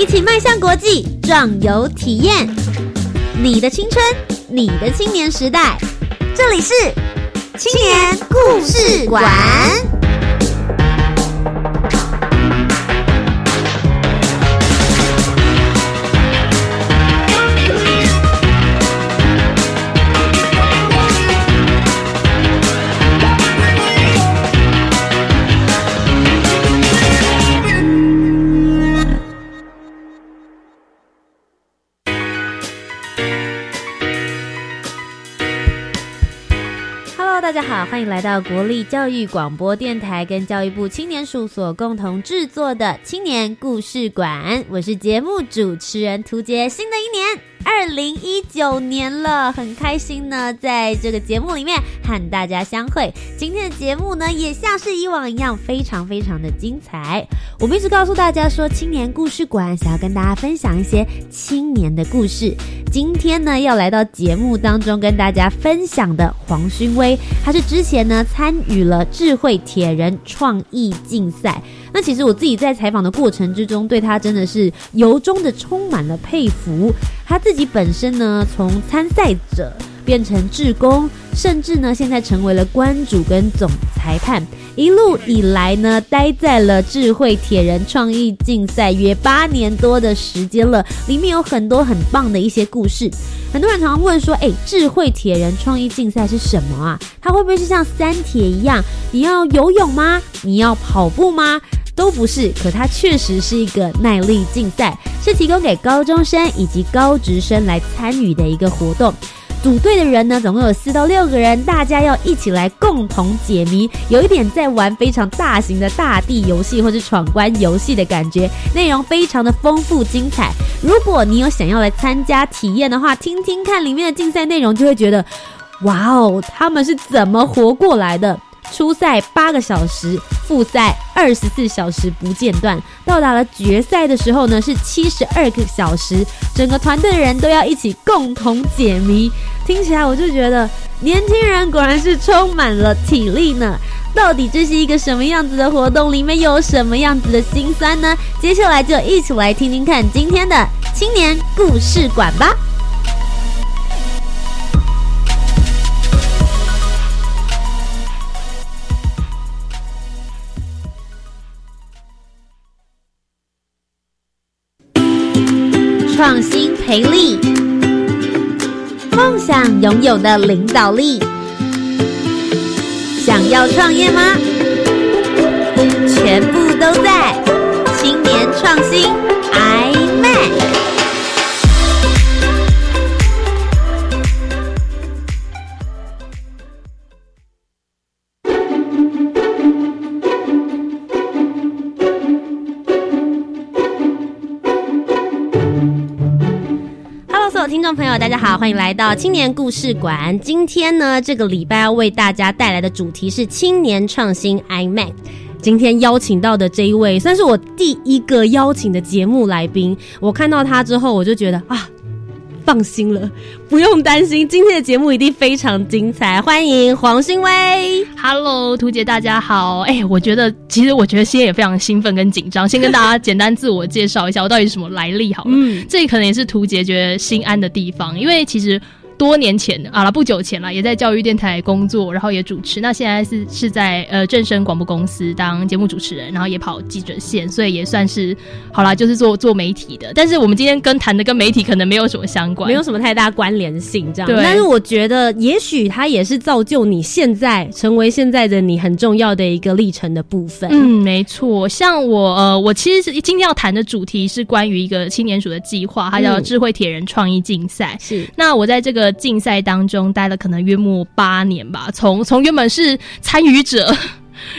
一起迈向国际，壮游体验。你的青春，你的青年时代，这里是青年故事馆。欢迎来到国立教育广播电台跟教育部青年署所共同制作的青年故事馆。我是节目主持人涂杰。新的一年，二零一九年了，很开心呢，在这个节目里面和大家相会。今天的节目呢，也像是以往一样，非常非常的精彩。我们一直告诉大家说，青年故事馆想要跟大家分享一些青年的故事。今天呢，要来到节目当中跟大家分享的黄勋威，他是之前前呢参与了智慧铁人创意竞赛。那其实我自己在采访的过程之中，对他真的是由衷的充满了佩服。他自己本身呢，从参赛者变成志工，甚至呢，现在成为了关主跟总裁判。一路以来呢，待在了智慧铁人创意竞赛约八年多的时间了，里面有很多很棒的一些故事。很多人常常问说：“哎，智慧铁人创意竞赛是什么啊？它会不会是像三铁一样，你要游泳吗？你要跑步吗？”都不是，可它确实是一个耐力竞赛，是提供给高中生以及高职生来参与的一个活动。组队的人呢，总共有四到六个人，大家要一起来共同解谜，有一点在玩非常大型的大地游戏或是闯关游戏的感觉，内容非常的丰富精彩。如果你有想要来参加体验的话，听听看里面的竞赛内容，就会觉得，哇哦，他们是怎么活过来的？初赛八个小时，复赛二十四小时不间断，到达了决赛的时候呢是七十二个小时，整个团队的人都要一起共同解谜。听起来我就觉得年轻人果然是充满了体力呢。到底这是一个什么样子的活动？里面有什么样子的辛酸呢？接下来就一起来听听看今天的青年故事馆吧。创新培力，梦想拥有的领导力。想要创业吗？欢迎来到青年故事馆。今天呢，这个礼拜要为大家带来的主题是青年创新 iMac。今天邀请到的这一位，算是我第一个邀请的节目来宾。我看到他之后，我就觉得啊，放心了，不用担心，今天的节目一定非常精彩。欢迎黄新威。Hello，图姐，大家好。哎、我觉得其实我觉得现在也非常兴奋跟紧张。先跟大家简单自我介绍一下，我到底是什么来历好了。嗯这可能也是图姐觉得心安的地方，因为其实。多年前啊了，不久前了，也在教育电台工作，然后也主持。那现在是是在呃正声广播公司当节目主持人，然后也跑记者线，所以也算是好啦，就是做做媒体的。但是我们今天跟谈的跟媒体可能没有什么相关，没有什么太大关联性，这样。对但是我觉得，也许它也是造就你现在成为现在的你很重要的一个历程的部分。嗯，没错。像我呃，我其实是今天要谈的主题是关于一个青年署的计划，它叫嗯智慧铁人创意竞赛。是那我在这个竞赛当中待了可能约莫八年吧，从从原本是参与者。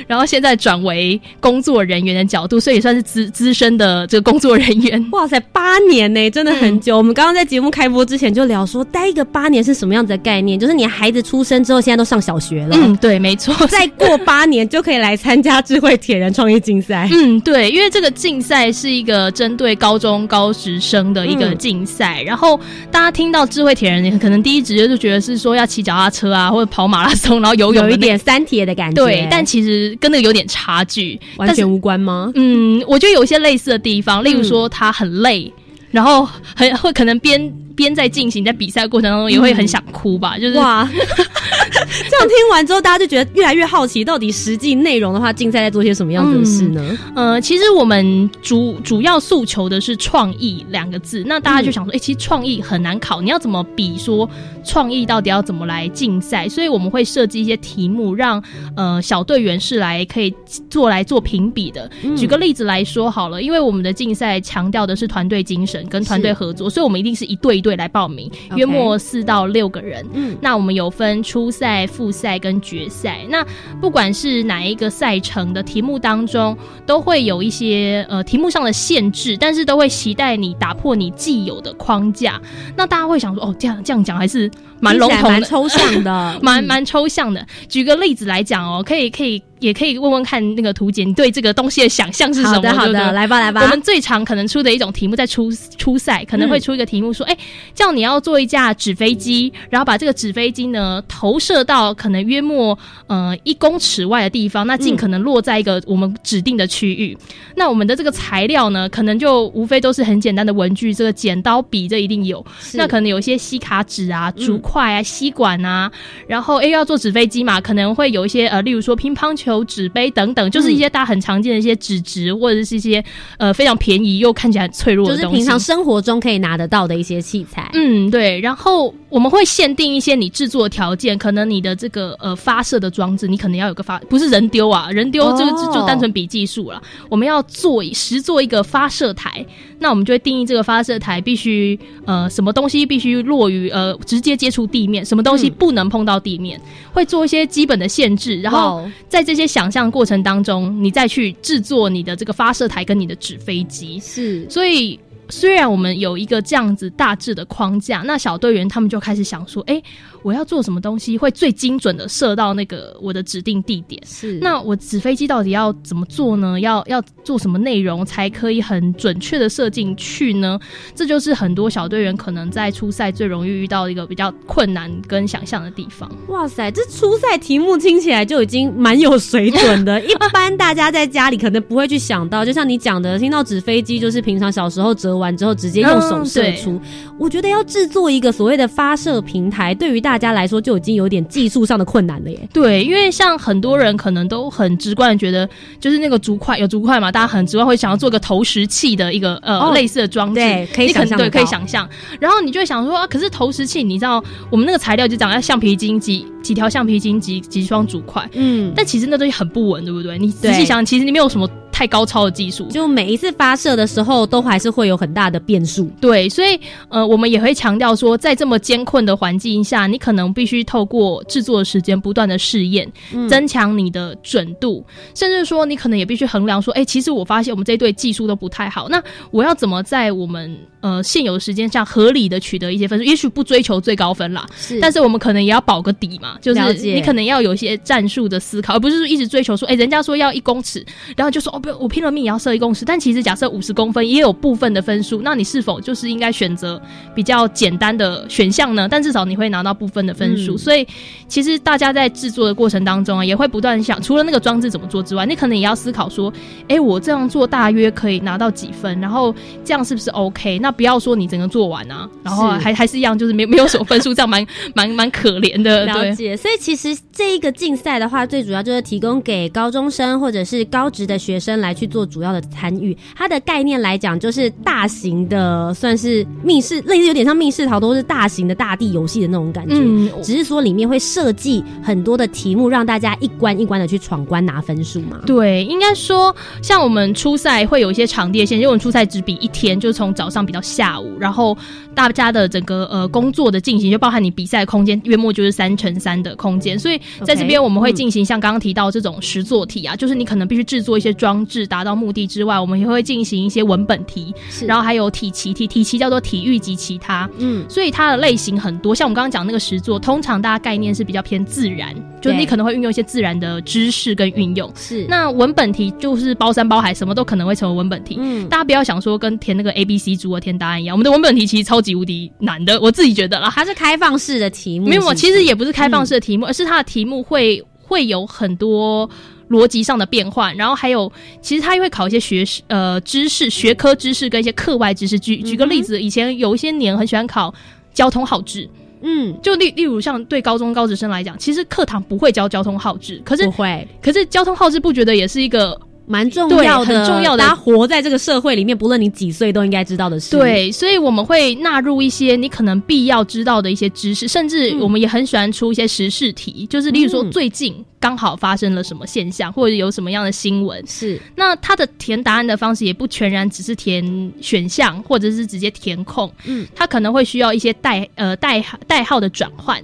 然后现在转为工作人员的角度，所以也算是资资深的这个工作人员。哇塞，八年呢，真的很久。我们刚刚在节目开播之前就聊说，待一个八年是什么样子的概念？就是你孩子出生之后，现在都上小学了，嗯，对，没错，再过八年就可以来参加智慧铁人创业竞赛。嗯，对，因为这个竞赛是一个针对高中高职生的一个竞赛，然后大家听到智慧铁人，可能第一直觉就觉得是说要骑脚踏车啊，或者跑马拉松，然后游泳，有一点三铁的感觉。对，但其实跟那个有点差距，完全无关吗？嗯，我觉得有一些类似的地方，例如说他很累，然后很会可能边。边在进行，在比赛过程当中也会很想哭吧，就是哇，这样听完之后，大家就觉得越来越好奇，到底实际内容的话，竞赛在做些什么样子的事呢？呃，其实我们主主要诉求的是创意两个字，那大家就想说，哎，其实创意很难考，你要怎么比说创意到底要怎么来竞赛？所以我们会设计一些题目，让呃小队员是来可以做来做评比的。举个例子来说好了，因为我们的竞赛强调的是团队精神跟团队合作，所以我们一定是一队一。队来报名，约莫四到六个人。嗯，那我们有分初赛、复赛跟决赛。那不管是哪一个赛程的题目当中，都会有一些呃题目上的限制，但是都会期待你打破你既有的框架。那大家会想说，哦，这样这样讲还是蛮笼统、蛮抽象的，蛮蛮抽象的。举个例子来讲哦，可以可以。也可以问问看那个图姐，你对这个东西的想象是什么？好的，好的，来吧，来吧。我们最常可能出的一种题目，在初初赛可能会出一个题目，说：哎，叫你要做一架纸飞机，然后把这个纸飞机呢投射到可能约莫呃一公尺外的地方，那尽可能落在一个我们指定的区域。那我们的这个材料呢，可能就无非都是很简单的文具，这个剪刀、笔这一定有。那可能有一些吸卡纸啊、竹块啊、吸管啊，然后哎要做纸飞机嘛，可能会有一些呃，例如说乒乓球。纸杯等等，就是一些大家很常见的一些纸质，或者是一些呃非常便宜又看起来很脆弱的东西，就是平常生活中可以拿得到的一些器材。嗯，对。然后我们会限定一些你制作条件，可能你的这个呃发射的装置，你可能要有个发，不是人丢啊，人丢这个就单纯比技术了。我们要做实做一个发射台，那我们就会定义这个发射台必须呃什么东西必须落于呃直接接触地面，什么东西不能碰到地面，会做一些基本的限制，然后在这些。想象过程当中，你再去制作你的这个发射台跟你的纸飞机，是，所以。虽然我们有一个这样子大致的框架，那小队员他们就开始想说：，哎，我要做什么东西会最精准的射到那个我的指定地点？是，那我纸飞机到底要怎么做呢？要要做什么内容才可以很准确的射进去呢？这就是很多小队员可能在初赛最容易遇到一个比较困难跟想象的地方。哇塞，这初赛题目听起来就已经蛮有水准的，一般大家在家里可能不会去想到，就像你讲的，听到纸飞机就是平常小时候折。完之后直接用手射出，我觉得要制作一个所谓的发射平台，对于大家来说就已经有点技术上的困难了耶。对，因为像很多人可能都很直观的觉得，就是那个竹块有竹块嘛，大家很直观会想要做个投石器的一个呃类似的装置，对，可以想象，对，可以想象。然后你就会想说啊，可是投石器，你知道我们那个材料就讲要橡皮筋几几条橡皮筋几几双竹块，嗯，但其实那东西很不稳，对不对？你仔细想，其实你没有什么。太高超的技术，就每一次发射的时候，都还是会有很大的变数。对，所以呃，我们也会强调说，在这么艰困的环境下，你可能必须透过制作的时间，不断的试验，增强你的准度，甚至说，你可能也必须衡量说，哎，其实我发现我们这队技术都不太好，那我要怎么在我们呃现有的时间上合理的取得一些分数？也许不追求最高分啦，是，但是我们可能也要保个底嘛，就是你可能要有一些战术的思考，而不是说一直追求说，哎，人家说要一公尺，然后就说哦不。我拼了命也要设一公尺，但其实假设五十公分也有部分的分数，那你是否就是应该选择比较简单的选项呢？但至少你会拿到部分的分数。所以其实大家在制作的过程当中啊，也会不断想，除了那个装置怎么做之外，你可能也要思考说，哎，我这样做大约可以拿到几分？然后这样是不是 OK？那不要说你整个做完啊，然后还还是一样，就是没没有什么分数，这样蛮蛮蛮可怜的。了解。所以其实这一个竞赛的话，最主要就是提供给高中生或者是高职的学生。来去做主要的参与，它的概念来讲，就是大型的，算是密室，类似有点像密室逃脱，是大型的大地游戏的那种感觉。嗯，只是说里面会设计很多的题目，让大家一关一关的去闯关拿分数嘛。对，应该说像我们初赛会有一些场地线，因为我们初赛只比一天，就是从早上比到下午，然后大家的整个呃工作的进行，就包含你比赛空间约莫就是三乘三的空间，所以在这边我们会嗯进行像刚刚提到这种实作题啊，就是你可能必须制作一些装置达到目的之外，我们也会进行一些文本题，然后还有体棋题，体棋叫做体育及其他，嗯所以它的类型很多。像我们刚刚讲那个实作，通常大家概念是比较偏自然，就是你可能会运用一些自然的知识跟运用。是那文本题就是包山包海，什么都可能会成为文本题。嗯大家不要想说跟填那个 A B C 组合填答案一样，我们的文本题其实超级无敌难的，我自己觉得啦。它是开放式的题目，没有，其实也不是开放式的题嗯目，而是它的题目会会有很多逻辑上的变换，然后还有其实他也会考一些学识呃知识、学科知识跟一些课外知识。举举个例子，以前有一些年很喜欢考交通号志，嗯就例例如像对高中高职生来讲，其实课堂不会教交通号志，可是不会。可是交通号志不觉得也是一个蛮重要的，很重要的大家活在这个社会里面，不论你几岁都应该知道的事。，对，所以我们会纳入一些你可能必要知道的一些知识，甚至嗯我们也很喜欢出一些时事题，就是例如说嗯最近刚好发生了什么现象，或者有什么样的新闻。是那它的填答案的方式也不全然只是填选项，或者是直接填空，嗯，它可能会需要一些代呃代代号的转换。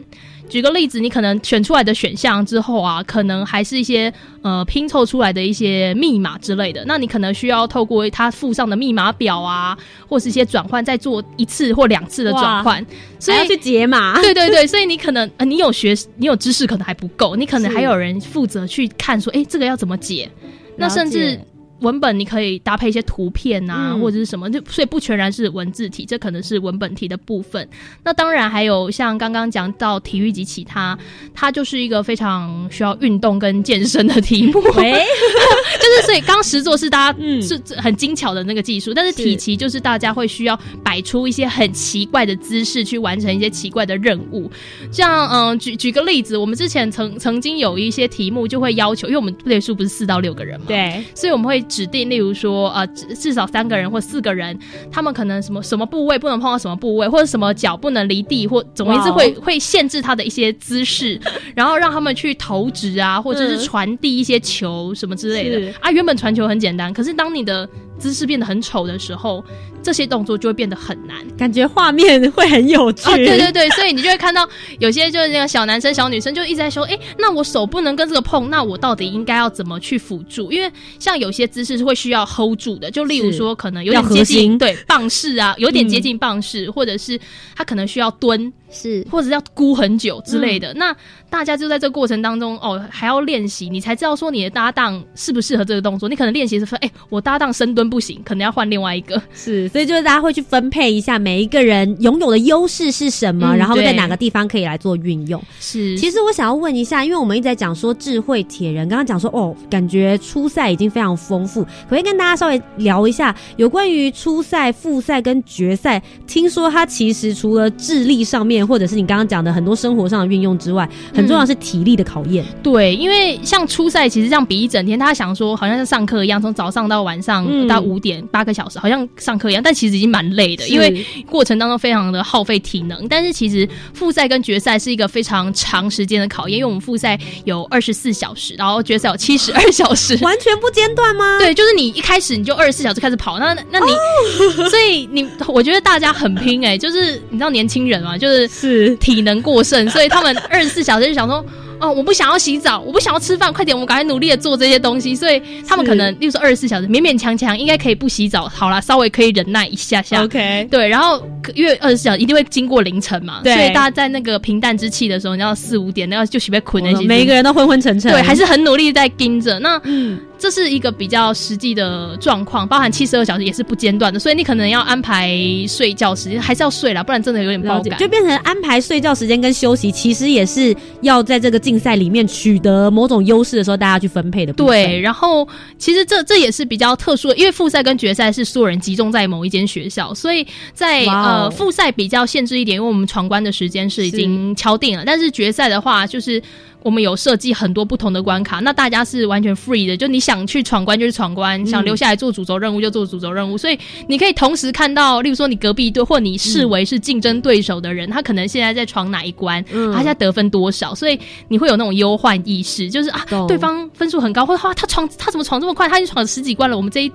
举个例子，你可能选出来的选项之后啊，可能还是一些呃拼凑出来的一些密码之类的，那你可能需要透过它附上的密码表啊，或是一些转换，再做一次或两次的转换，所以要去解码。对对对，所以你可能呃，你有学，你有知识可能还不够，你可能还有人负责去看说，哎，这个要怎么解？那甚至解文本你可以搭配一些图片啊，嗯或者是什么，就所以不全然是文字题，这可能是文本题的部分。那当然还有像刚刚讲到体育及其他，它就是一个非常需要运动跟健身的题目。喂，就是所以刚实作是大家嗯是很精巧的那个技术，但是是体奇就是大家会需要摆出一些很奇怪的姿势去完成一些奇怪的任务。像嗯，举举个例子，我们之前曾曾经有一些题目就会要求，因为我们队数不是四到六个人嘛，，对，所以我们会指定，例如说呃至至少三个人或四个人，他们可能什么什么部位不能碰到什么部位，或者什么脚不能离地，或总而言之哇哦会会限制他的一些姿势，然后让他们去投掷啊，或者是嗯传递一些球什么之类的、是啊。原本传球很简单，可是当你的姿势变得很丑的时候，这些动作就会变得很难。感觉画面会很有趣。哦，对对对，所以你就会看到有些就是那个小男生、小女生就一直在说，哎，那我手不能跟这个碰，那我到底应该要怎么去辅助？因为像有些姿势是会需要 hold 住的，就例如是说可能有点接近心对棒式啊，有点接嗯近棒式，或者是他可能需要蹲，是或者要估很久之类嗯的。那大家就在这过程当中哦，还要练习，你才知道说你的搭档适不适合这个动作。你可能练习是说，哎，我搭档深蹲不行，可能要换另外一个。是，所以就是大家会去分配一下每一个人拥有的优势是什么，嗯然后在哪个地方可以来做运用。是，其实我想要问一下，因为我们一直在讲说智慧铁人，刚刚讲说哦，感觉初赛已经非常丰富，可不可以跟大家稍微聊一下有关于初赛、复赛跟决赛？听说它其实除了智力上面，或者是你刚刚讲的很多生活上的运用之外，很重要是体力的考验。对，因为像初赛，其实这样比一整天，他想说好像是上课一样，从早上到晚上嗯到五点八个小时，好像上课一样，但其实已经蛮累的，因为过程当中非常的耗费体能。但是其实复赛跟决赛是一个非常长时间的考验，因为我们复赛有二十四小时，然后决赛有七十二小时。完全不间断吗？对，就是你一开始你就二十四小时开始跑，那那你，所以你我觉得大家很拼哎、就是你知道年轻人嘛，就是是体能过剩，所以他们二十四小时就想说。哦，我不想要洗澡，我不想要吃饭，快点，我们赶快努力的做这些东西。所以他们可能，例如说二十四小时，勉勉强强应该可以不洗澡，好啦，稍微可以忍耐一下下。OK，对，然后因为二十四小时一定会经过凌晨嘛，对所以大家在那个平淡之气的时候，你要四五点，那要就许被捆那些，每一个人都昏昏沉沉，对，还是很努力在盯着。那嗯，这是一个比较实际的状况，包含七十二小时也是不间断的，所以你可能要安排睡觉时间，还是要睡啦，不然真的有点爆感。就变成安排睡觉时间跟休息，其实也是要在这个竞赛里面取得某种优势的时候，大家去分配的。对，然后其实这这也是比较特殊的，因为复赛跟决赛是所有人集中在某一间学校，所以在呃复赛比较限制一点，因为我们闯关的时间是已经敲定了，但是决赛的话就是。我们有设计很多不同的关卡，那大家是完全 free 的，就你想去闯关就去闯关，想留下来做主轴任务就做主轴任务，所以你可以同时看到，例如说你隔壁队或你视为是竞争对手的人，他可能现在在闯哪一关，嗯。他现在得分多少，所以你会有那种忧患意识，就是啊，对方分数很高，或者哇他闯他怎么闯这么快，他已经闯了十几关了，我们这一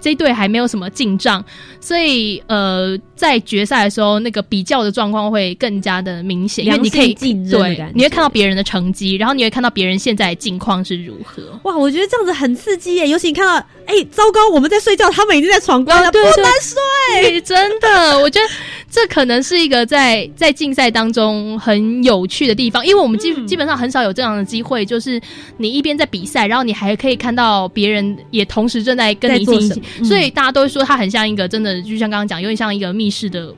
这一队还没有什么进账，所以呃，在决赛的时候，那个比较的状况会更加的明显，因为你可以良性竞争的对，你会看到别人的成绩，然后你会看到别人现在的境况是如何。哇，我觉得这样子很刺激耶！尤其你看到，哎、糟糕，我们在睡觉，他们已经在闯关了，不能睡。真的，我觉得这可能是一个在在竞赛当中很有趣的地方，因为我们基、嗯基本上很少有这样的机会，就是你一边在比赛，然后你还可以看到别人也同时正在跟你进行所以大家都会说它很像一个真的，就像刚刚讲，有点像一个密室的。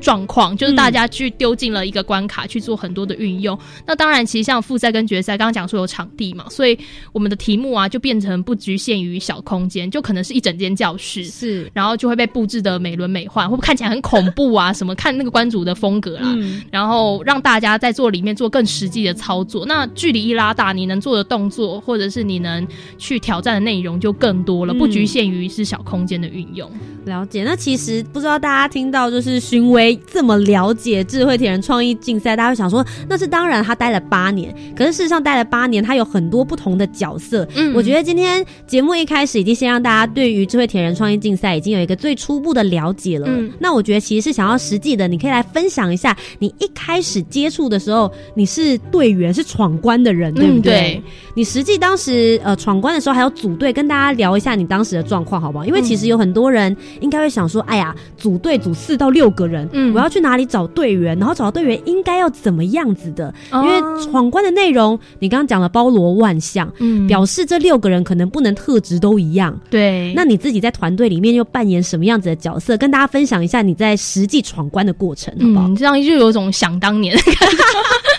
状况就是大家去丢进了一个关卡去做很多的运用。那当然，其实像复赛跟决赛，刚刚讲说有场地嘛，所以我们的题目啊就变成不局限于小空间，就可能是一整间教室，是，然后就会被布置的美轮美奂，会不会看起来很恐怖啊？什么看那个关主的风格啦，嗯，然后让大家在做里面做更实际的操作。那距离一拉大，你能做的动作或者是你能去挑战的内容就更多了，嗯不局限于是小空间的运用。了解。那其实不知道大家听到就是勋威这么了解智慧铁人创意竞赛，大家会想说，那是当然，他待了八年。可是事实上待了八年，他有很多不同的角色。嗯我觉得今天节目一开始已经先让大家对于智慧铁人创意竞赛已经有一个最初步的了解了。嗯那我觉得其实是想要实际的，你可以来分享一下，你一开始接触的时候，你是队员，是闯关的人，对不对？嗯对你实际当时呃闯关的时候，还要组队，跟大家聊一下你当时的状况，好不好？因为其实有很多人应该会想说，哎呀，组队组四到六个人，嗯我要去哪里找队员？然后找到队员应该要怎么样子的？哦因为闯关的内容，你刚刚讲了包罗万象，嗯表示这六个人可能不能特质都一样。对，那你自己在团队里面又扮演什么样子的角色？跟大家分享一下你在实际闯关的过程，好不好？嗯，这样就有种想当年的感觉。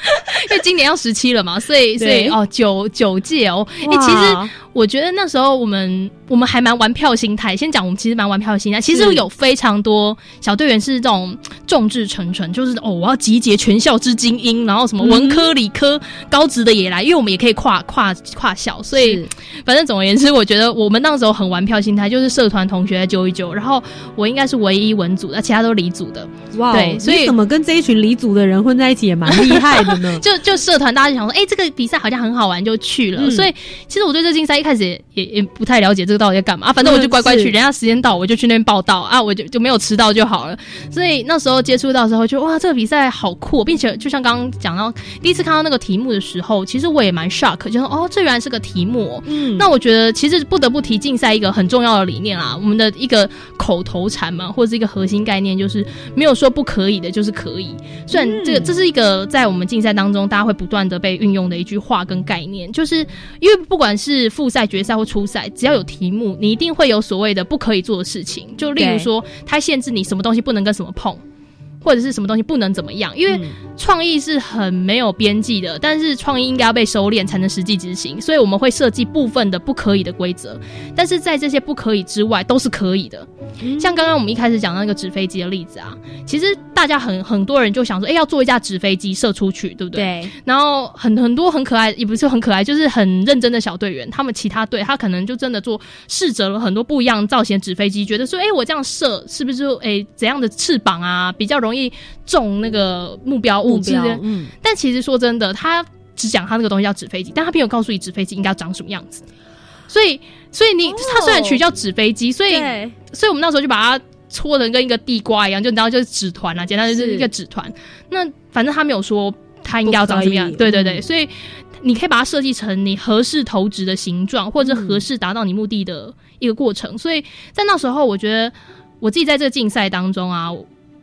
因为今年要十七了嘛，所以所以哦九九届哦，哎、哇其实我觉得那时候我们我们还蛮玩票心态。先讲我们其实蛮玩票心态，其实有非常多小队员是这种众志成城，就是哦我要集结全校之精英，然后什么文科、理科高职的也来，因为我们也可以跨跨跨校，所以反正总而言之，我觉得我们那时候很玩票心态，就是社团同学来揪一揪，然后我应该是唯一文组的，其他都是理组的。哇哦，对所以怎么跟这一群理组的人混在一起也蛮厉害的呢？就就社团大家就想说，哎、这个比赛好像很好玩，就去了。嗯所以其实我对这竞赛一开始也也也不太了解这个到底在干嘛、啊反正我就乖乖去，人家时间到我就去那边报道啊，我就就没有迟到就好了。所以那时候接触到的时候就哇，这个比赛好酷，并且就像刚刚讲到第一次看到那个题目的时候，其实我也蛮 shock，就说哦，这原来是个题目、哦。嗯，那我觉得其实不得不提竞赛一个很重要的理念啦，我们的一个口头禅嘛，或者是一个核心概念，就是没有说不可以的，就是可以。虽然这个这是一个在我们竞赛当中大家会不断的被运用的一句话跟概念，就是因为不管是复赛、决赛或初赛，只要有题目，你一定会有所谓的不可以做的事情，就例如说，它限制你什么东西不能跟什么碰。或者是什么东西不能怎么样，因为嗯创意是很没有边际的，但是创意应该要被收敛才能实际执行，所以我们会设计部分的不可以的规则，但是在这些不可以之外都是可以的。像刚刚我们一开始讲那个纸飞机的例子啊，其实大家很很多人就想说，哎、要做一架纸飞机射出去，对不对？对，然后很很多很可爱，也不是很可爱，就是很认真的小队员，他们其他队他可能就真的做试着了很多不一样造型的纸飞机，觉得说，哎，我这样射是不是哎怎样的翅膀啊比较容易中那个目标物目标？嗯，但其实说真的，他只讲他那个东西叫纸飞机，但他没有告诉你纸飞机应该要长什么样子。所以，所以你、他虽然取叫纸飞机，所以，所以我们那时候就把它搓成跟一个地瓜一样，就你知道就是纸团啊，简单就是是一个纸团。那反正他没有说他应该要长什么样对对对，嗯所以你可以把它设计成你合适投掷的形状，或者嗯合适达到你目的的一个过程。所以在那时候，我觉得我自己在这个竞赛当中啊，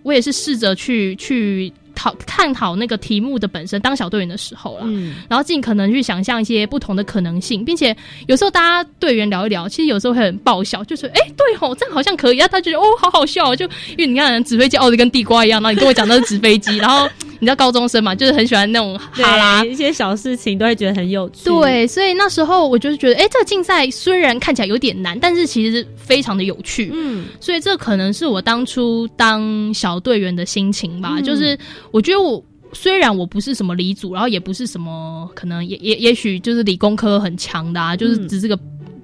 我也是试着去去讨探讨那个题目的本身，当小队员的时候啦。嗯，然后尽可能去想象一些不同的可能性，并且有时候大家队员聊一聊，其实有时候会很爆笑，就是哎、对吼，这样好像可以，然后他觉得哦，好好笑哦，就因为你看纸飞机傲的跟地瓜一样，然后你跟我讲那是纸飞机，然后你知道高中生嘛，就是很喜欢那种哈拉，一些小事情都会觉得很有趣。，对，所以那时候我就是觉得，哎、这个竞赛虽然看起来有点难，但是其实非常的有趣。嗯，所以这可能是我当初当小队员的心情吧。嗯就是我觉得我虽然我不是什么理组，然后也不是什么可能也也也许就是理工科很强的啊，就是嗯只是个。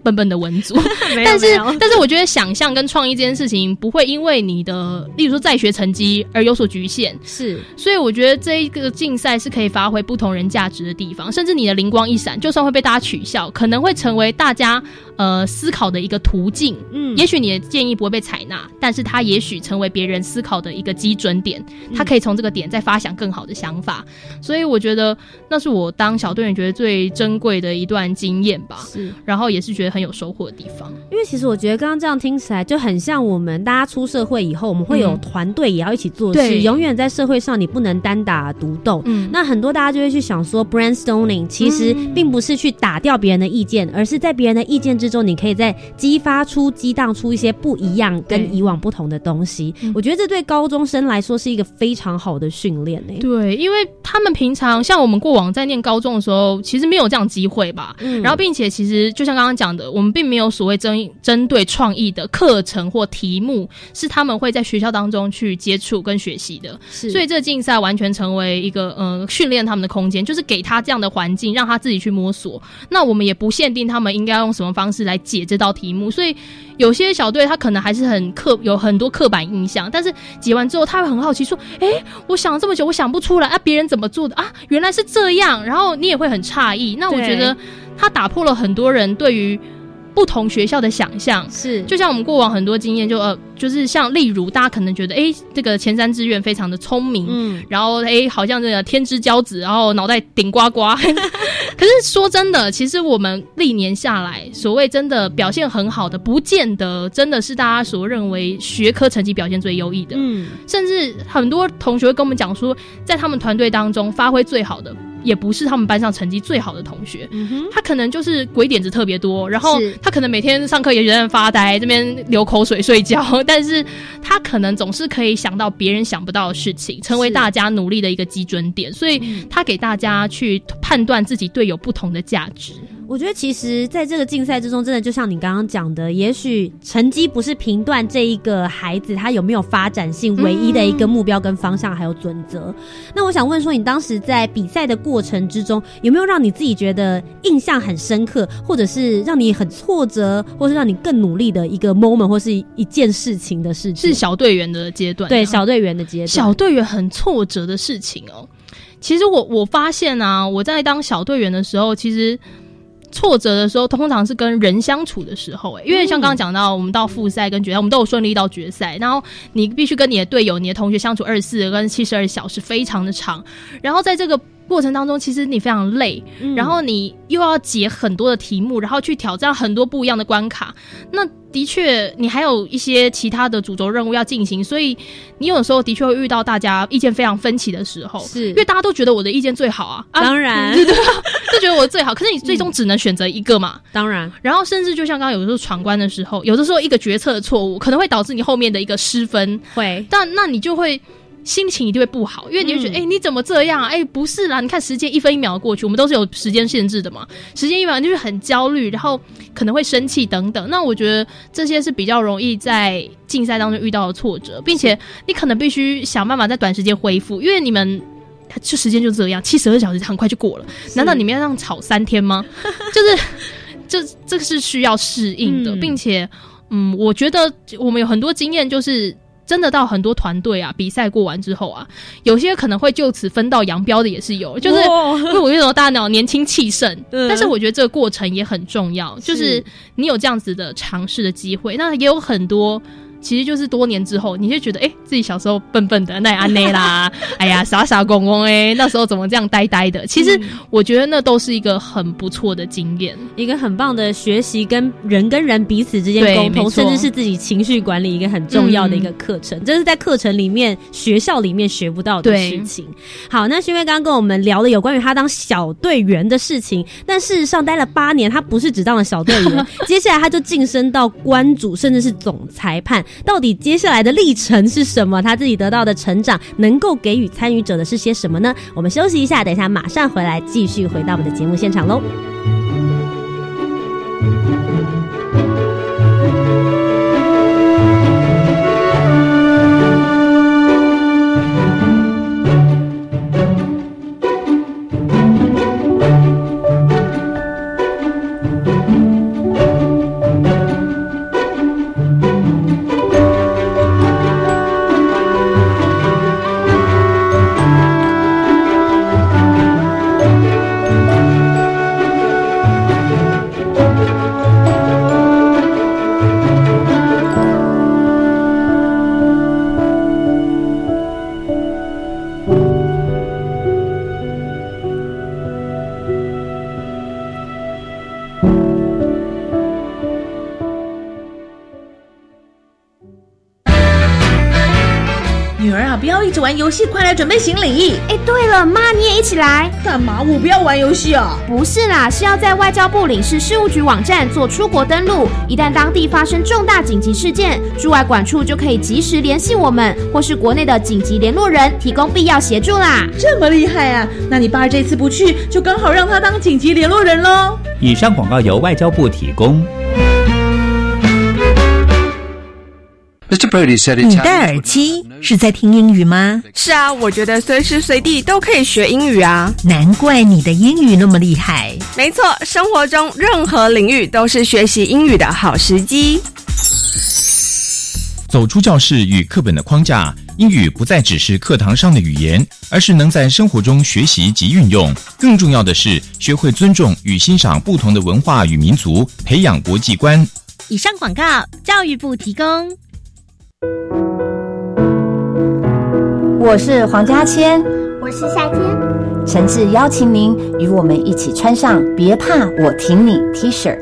笨笨的文组。但是，但是我觉得想象跟创意这件事情不会因为你的，例如说在学成绩而有所局限，是。所以我觉得这一个竞赛是可以发挥不同人价值的地方，甚至你的灵光一闪，就算会被大家取笑，可能会成为大家呃思考的一个途径。嗯也许你的建议不会被采纳，但是它也许成为别人思考的一个基准点，他可以从这个点再发想更好的想法。所以我觉得那是我当小队员觉得最珍贵的一段经验吧，是。然后也是觉得很有收获的地方。因为其实我觉得刚刚这样听起来就很像我们大家出社会以后，我们会有嗯团队也要一起做事，对永远在社会上你不能单打独斗。嗯，那很多大家就会去想说，brainstorming 其实嗯并不是去打掉别人的意见，而是在别人的意见之中，你可以再激发出、激荡出一些不一样、跟以往不同的东西嗯。我觉得这对高中生来说是一个非常好的训练呢。对，因为他们平常像我们过往在念高中的时候，其实没有这样机会吧。嗯然后，并且其实就像刚刚讲的，我们并没有所谓针针对创意的课程或题目，是他们会在学校当中去接触跟学习的。是所以这竞赛完全成为一个呃训练他们的空间，就是给他这样的环境，让他自己去摸索。那我们也不限定他们应该用什么方式来解这道题目，所以有些小队他可能还是很刻有很多刻板印象，但是解完之后他会很好奇说：“诶，我想了这么久，我想不出来啊，别人怎么做的啊？原来是这样。”然后你也会很诧异。那我觉得他打破了很多人对于不同学校的想象。是就像我们过往很多经验，就呃，就是像例如大家可能觉得，诶，这个前三志愿非常的聪明，嗯然后诶，好像这个天之骄子，然后脑袋顶呱呱。可是说真的，其实我们历年下来，所谓真的表现很好的，不见得真的是大家所认为学科成绩表现最优异的。嗯甚至很多同学会跟我们讲说，在他们团队当中发挥最好的，也不是他们班上成绩最好的同学。嗯他可能就是鬼点子特别多，然后他可能每天上课也在那发呆，这边流口水睡觉，但是他可能总是可以想到别人想不到的事情，成为大家努力的一个基准点，所以他给大家去判断自己队友不同的价值。我觉得其实在这个竞赛之中，真的就像你刚刚讲的，也许成绩不是评断这一个孩子他有没有发展性唯一的一个目标跟方向还有准则。那我想问说，你当时在比赛的过程之中，有没有让你自己觉得印象很深刻，或者是让你很挫折，或是让你更努力的一个 moment 或是一一件事情的事情？是小队员的阶段，对小队员的阶段，小队员很挫折的事情哦。其实我我发现啊，我在当小队员的时候，其实挫折的时候，通常是跟人相处的时候、欸，因为像刚刚讲到，我们到复赛跟决赛，我们都有顺利到决赛，然后你必须跟你的队友、你的同学相处二十四跟七十二小时，非常的长。然后在这个过程当中，其实你非常累，嗯然后你又要解很多的题目，然后去挑战很多不一样的关卡。那的确，你还有一些其他的主轴任务要进行，所以你有时候的确会遇到大家意见非常分歧的时候，是因为大家都觉得我的意见最好啊，啊当然对 对，就觉得我最好，可是你最终只能选择一个嘛。当然然后甚至就像刚刚有的时候闯关的时候，有的时候一个决策的错误可能会导致你后面的一个失分，会但那你就会。心情一定会不好，因为你会觉得，嗯哎、你怎么这样啊？哎、不是啦，你看时间一分一秒过去，我们都是有时间限制的嘛。时间一秒你就是很焦虑，然后可能会生气等等。那我觉得这些是比较容易在竞赛当中遇到的挫折，并且你可能必须想办法在短时间恢复，因为你们就时间就这样，七十二小时很快就过了。难道你们要让吵三天吗？就是这这个是需要适应的，嗯并且嗯，我觉得我们有很多经验，就是真的到很多团队啊，比赛过完之后啊，有些可能会就此分道扬镳的也是有，就是因为我那种大脑年轻气盛，嗯但是我觉得这个过程也很重要，就是你有这样子的尝试的机会，那也有很多。其实就是多年之后，你就觉得，哎、自己小时候笨笨的，那也安内啦，哎呀，傻傻公公，哎，那时候怎么这样呆呆的？其实我觉得那都是一个很不错的经验。一个很棒的学习，跟人跟人彼此之间沟通，甚至是自己情绪管理一个很重要的一个课程，这是在课程里面、学校里面学不到的事情。好，那是因为刚刚跟我们聊了有关于他当小队员的事情，但事实上待了八年，他不是只当了小队员，接下来他就晋升到官主，甚至是总裁判。到底接下来的历程是什么？他自己得到的成长，能够给予参与者的是些什么呢？我们休息一下，等一下马上回来，继续回到我们的节目现场喽。准备行李。哎，对了，妈你也一起来。干嘛？我不要玩游戏啊！不是啦，是要在外交部领事事务局网站做出国登录，一旦当地发生重大紧急事件，驻外管处就可以及时联系我们，或是国内的紧急联络人，提供必要协助啦。这么厉害啊！那你爸这次不去，就刚好让他当紧急联络人喽。以上广告由外交部提供。你戴耳机是在听英语吗？是啊，我觉得随时随地都可以学英语啊。难怪你的英语那么厉害。没错，生活中任何领域都是学习英语的好时机。走出教室与课本的框架，英语不再只是课堂上的语言，而是能在生活中学习及运用。更重要的是，学会尊重与欣赏不同的文化与民族，培养国际观。以上广告，教育部提供。我是黄家千，我是夏天，诚挚邀请您与我们一起穿上“别怕，我挺你 ”T 恤，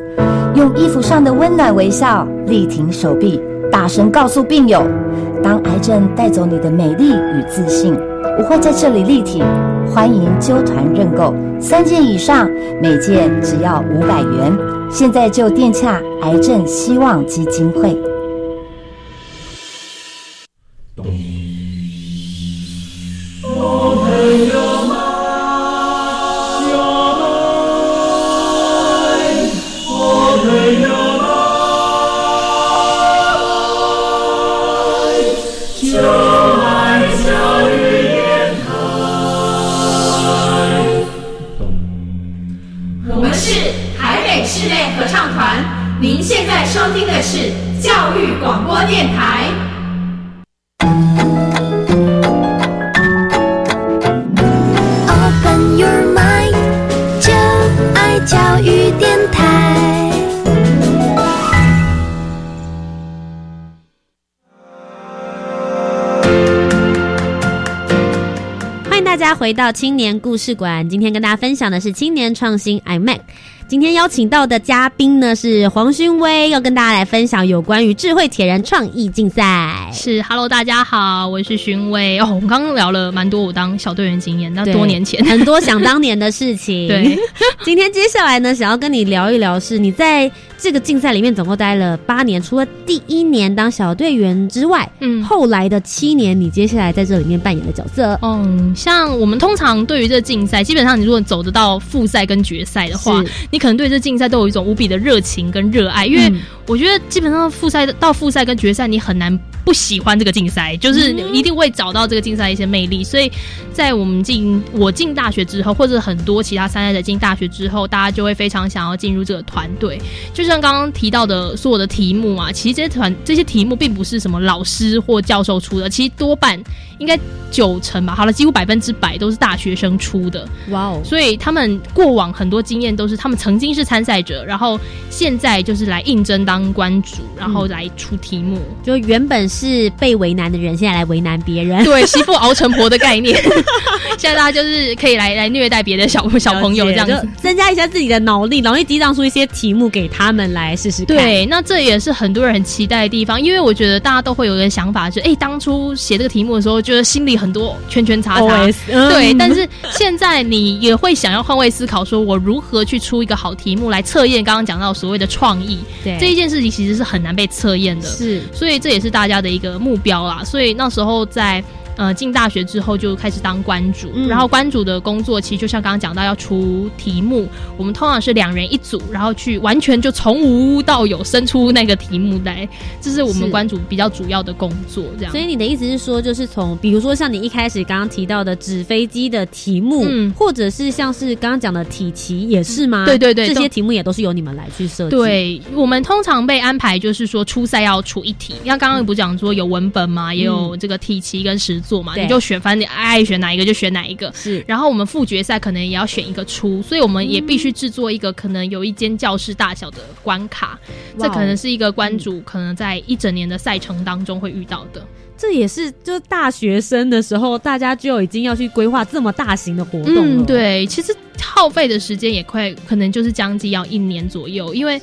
用衣服上的温暖微笑力挺手臂，大声告诉病友：当癌症带走你的美丽与自信，我会在这里力挺。欢迎纠团认购，三件以上，每件只要五百元。现在就电洽癌症希望基金会。回到青年故事馆，今天跟大家分享的是青年创新 iMac。今天邀请到的嘉宾呢是黄勋威，要跟大家来分享有关于智慧铁人创意竞赛。是，Hello，大家好，我是勋威。哦，我们刚刚聊了蛮多我当小队员经验，那多年前很多想当年的事情。对，今天接下来呢，想要跟你聊一聊，是你在这个竞赛里面总共待了八年，除了第一年当小队员之外，嗯，后来的七年，你接下来在这里面扮演的角色，嗯，像我们通常对于这竞赛，基本上你如果走得到复赛跟决赛的话。你可能对这竞赛都有一种无比的热情跟热爱，因为我觉得基本上复赛到复赛跟决赛，你很难。不喜欢这个竞赛，就是一定会找到这个竞赛一些魅力。所以在我们进我进大学之后，或者很多其他参赛者进大学之后，大家就会非常想要进入这个团队。就像刚刚提到的所有的题目啊，其实这些团这些题目并不是什么老师或教授出的，其实多半应该九成吧，好了，几乎百分之百都是大学生出的。哇哦！所以他们过往很多经验都是他们曾经是参赛者，然后现在就是来应征当关主，然后来出题目，就原本。是被为难的人，现在来为难别人。对，媳妇熬成婆的概念。现在大家就是可以来来虐待别的小小朋友，这样子增加一下自己的脑力，容易激荡出一些题目给他们来试试看。对，那这也是很多人很期待的地方，因为我觉得大家都会有一个想法，就哎，当初写这个题目的时候，觉得心里很多圈圈叉叉。对，但是现在你也会想要换位思考，说我如何去出一个好题目来测验刚刚讲到所谓的创意。对，这一件事情其实是很难被测验的。是，所以这也是大家。的一个目标啦，所以那时候在。呃，进大学之后就开始当关主，然后关主的工作其实就像刚刚讲到要出题目，我们通常是两人一组，然后去完全就从无到有生出那个题目来，这是我们关主比较主要的工作。这样，所以你的意思是说，就是从比如说像你一开始刚刚提到的纸飞机的题目，或者是像是刚刚讲的体奇也是吗？对对对，这些题目也都是由你们来去设计。对我们通常被安排就是说初赛要出一题，像刚刚不讲说有文本嘛，也有这个体奇跟实。做嘛，你就选，反正你爱选哪一个就选哪一个。是，然后我们副决赛可能也要选一个出，所以我们也必须制作一个可能有一间教室大小的关卡。这可能是一个关主可能在一整年的赛程当中会遇到的。这也是就大学生的时候，大家就已经要去规划这么大型的活动了。对，其实耗费的时间也快，可能就是将近要一年左右，因为。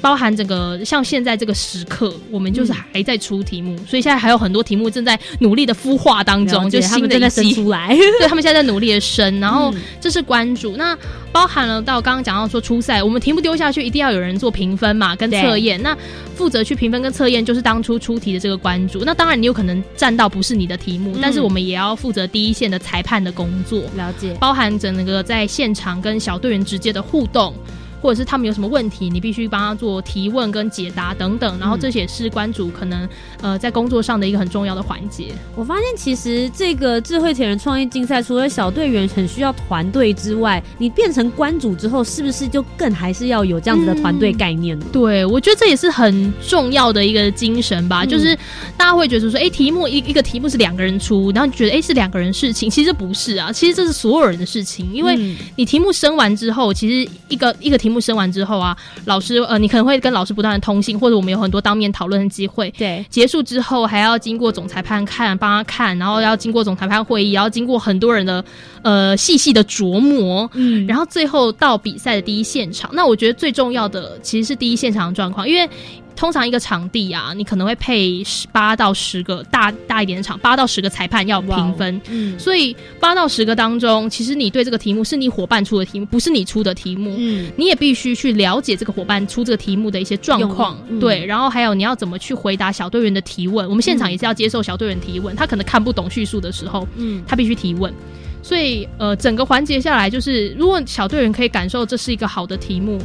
包含整个像现在这个时刻，我们就是还在出题目，所以现在还有很多题目正在努力的孵化当中，就新的在生出来。对他们现在在努力的生，然后这是关注。那包含了到刚刚讲到说初赛，我们题目丢下去，一定要有人做评分嘛，跟测验。那负责去评分跟测验，就是当初出题的这个关注。那当然你有可能占到不是你的题目，但是我们也要负责第一线的裁判的工作，了解，包含整个在现场跟小队员直接的互动。或者是他们有什么问题，你必须帮他做提问跟解答等等，然后这些是关主可能呃在工作上的一个很重要的环节。我发现其实这个智慧铁人创业竞赛，除了小队员很需要团队之外，你变成关主之后，是不是就更还是要有这样子的团队概念呢？对，我觉得这也是很重要的一个精神吧。就是大家会觉得说，哎，题目一一个题目是两个人出，然后觉得哎是两个人事情，其实不是啊，其实这是所有人的事情，因为你题目生完之后，其实一个一个题。目生完之后啊，老师呃，你可能会跟老师不断的通信，或者我们有很多当面讨论的机会。对，结束之后还要经过总裁判看，帮他看，然后要经过总裁判会议，要经过很多人的呃细细的琢磨，嗯，然后最后到比赛的第一现场。那我觉得最重要的其实是第一现场的状况，因为。通常一个场地啊，你可能会配八到十个大大一点的场，八到十个裁判要评分。嗯，所以八到十个当中，其实你对这个题目是你伙伴出的题目，不是你出的题目。嗯，你也必须去了解这个伙伴出这个题目的一些状况。对，然后还有你要怎么去回答小队员的提问。我们现场也是要接受小队员提问，他可能看不懂叙述的时候，嗯，他必须提问。所以呃，整个环节下来，就是如果小队员可以感受这是一个好的题目。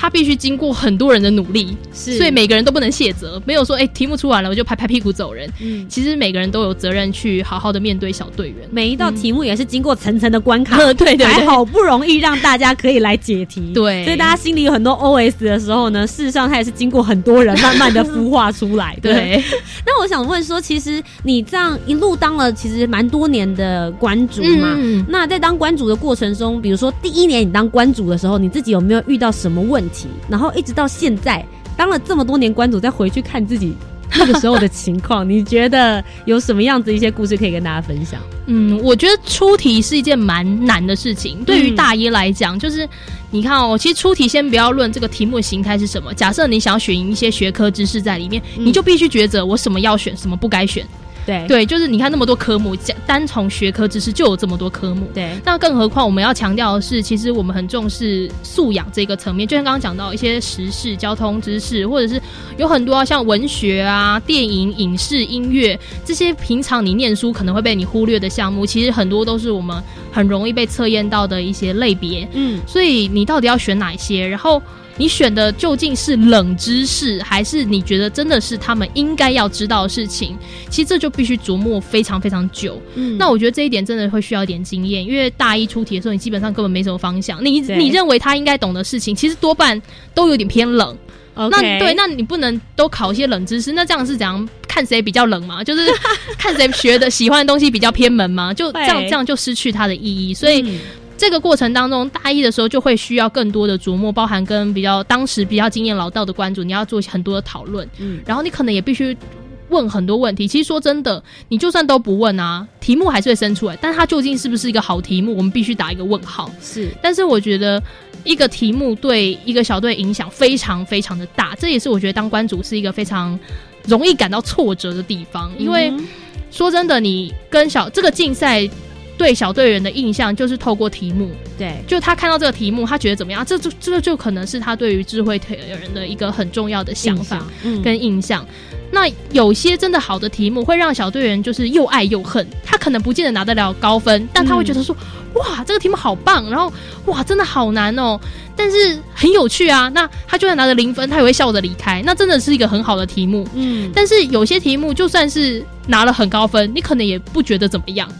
他必须经过很多人的努力，是，所以每个人都不能卸责，没有说哎题目出完了我就拍拍屁股走人。嗯，其实每个人都有责任去好好的面对小队员。每一道题目也是经过层层的关卡，对对，还好不容易让大家可以来解题。对，所以大家心里有很多 OS 的时候呢，事实上它也是经过很多人慢慢的孵化出来。对，那我想问说，其实你这样一路当了其实蛮多年的关主嘛？那在当关主的过程中，比如说第一年你当关主的时候，你自己有没有遇到什么问题？然后一直。到现在当了这么多年关主，再回去看自己那个时候的 情况，你觉得有什么样子一些故事可以跟大家分享？嗯，我觉得出题是一件蛮难的事情。对于大一来讲，就是你看哦，其实出题先不要论这个题目形态是什么，假设你想要选一些学科知识在里面，你就必须抉择我什么要选，什么不该选。对对，就是你看那么多科目，讲单从学科知识就有这么多科目。对，那更何况我们要强调的是，其实我们很重视素养这个层面。就像刚刚讲到一些时事、交通知识，或者是有很多像文学啊、电影、影视、音乐这些平常你念书可能会被你忽略的项目，其实很多都是我们很容易被测验到的一些类别。嗯，所以你到底要选哪些？然后。你选的究竟是冷知识，还是你觉得真的是他们应该要知道的事情？其实这就必须琢磨非常非常久。嗯，那我觉得这一点真的会需要一点经验，因为大一出题的时候，你基本上根本没什么方向。你你认为他应该懂的事情，其实多半都有点偏冷。那对，那你不能都考一些冷知识？那这样是怎样看谁比较冷嘛？就是看谁学的喜欢的东西比较偏门嘛？就这样这样就失去它的意义。所以。这个过程当中，大一的时候就会需要更多的琢磨，包含跟比较当时比较经验老道的关注，你要做很多的讨论。嗯，然后你可能也必须问很多问题。其实说真的，你就算都不问啊，题目还是会生出来，但它究竟是不是一个好题目，我们必须打一个问号。是，但是我觉得一个题目对一个小队影响非常非常的大，这也是我觉得当关主是一个非常容易感到挫折的地方。因为说真的，你跟小这个竞赛。对小队员的印象就是透过题目，对，就他看到这个题目，他觉得怎么样？这就这就可能是他对于智慧腿人的一个很重要的想法跟印象。那有些真的好的题目会让小队员就是又爱又恨，他可能不见得拿得了高分，但他会觉得说哇，这个题目好棒，然后哇，真的好难哦，但是很有趣啊。那他就算拿着零分，他也会笑着离开，那真的是一个很好的题目。嗯，但是有些题目就算是拿了很高分，你可能也不觉得怎么样。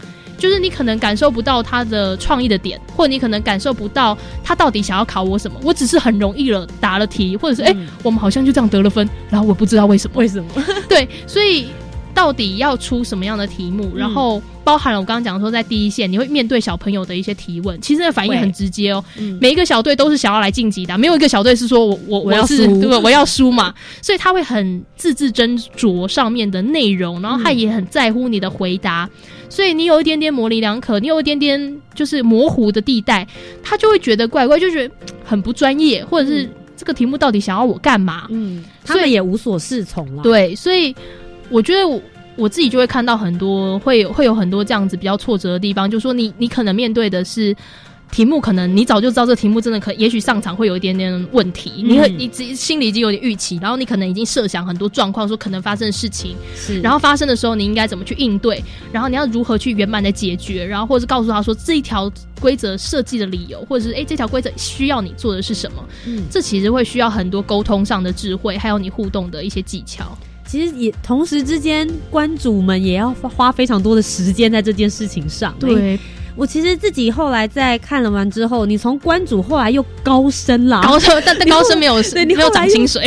就是你可能感受不到他的创意的点，或者你可能感受不到他到底想要考我什么。我只是很容易了答了题，或者是哎，我们好像就这样得了分，然后我不知道为什么。为什么？对，所以到底要出什么样的题目？然后包含了我刚刚讲说，在第一线你会面对小朋友的一些提问，其实反应很直接哦。每一个小队都是想要来晋级的，没有一个小队是说我我我要输，对 我要输嘛。所以他会很字字斟酌上面的内容，然后他也很在乎你的回答。所以你有一点点模棱两可，你有一点点就是模糊的地带，他就会觉得怪怪，就觉得很不专业，或者是这个题目到底想要我干嘛？嗯，他们也无所适从了。对，所以我觉得我我自己就会看到很多会会有很多这样子比较挫折的地方，就说你你可能面对的是。题目可能你早就知道这个题目真的可，也许上场会有一点点问题，你很你自己心里已经有点预期，然后你可能已经设想很多状况，说可能发生的事情，是，然后发生的时候你应该怎么去应对，然后你要如何去圆满的解决，然后或者是告诉他说这一条规则设计的理由，或者是哎这条规则需要你做的是什么，嗯，这其实会需要很多沟通上的智慧，还有你互动的一些技巧。其实也同时之间，关主们也要花非常多的时间在这件事情上，对。我其实自己后来在看了完之后，你从关主后来又高升了，高升但但高升没有 没有涨薪水，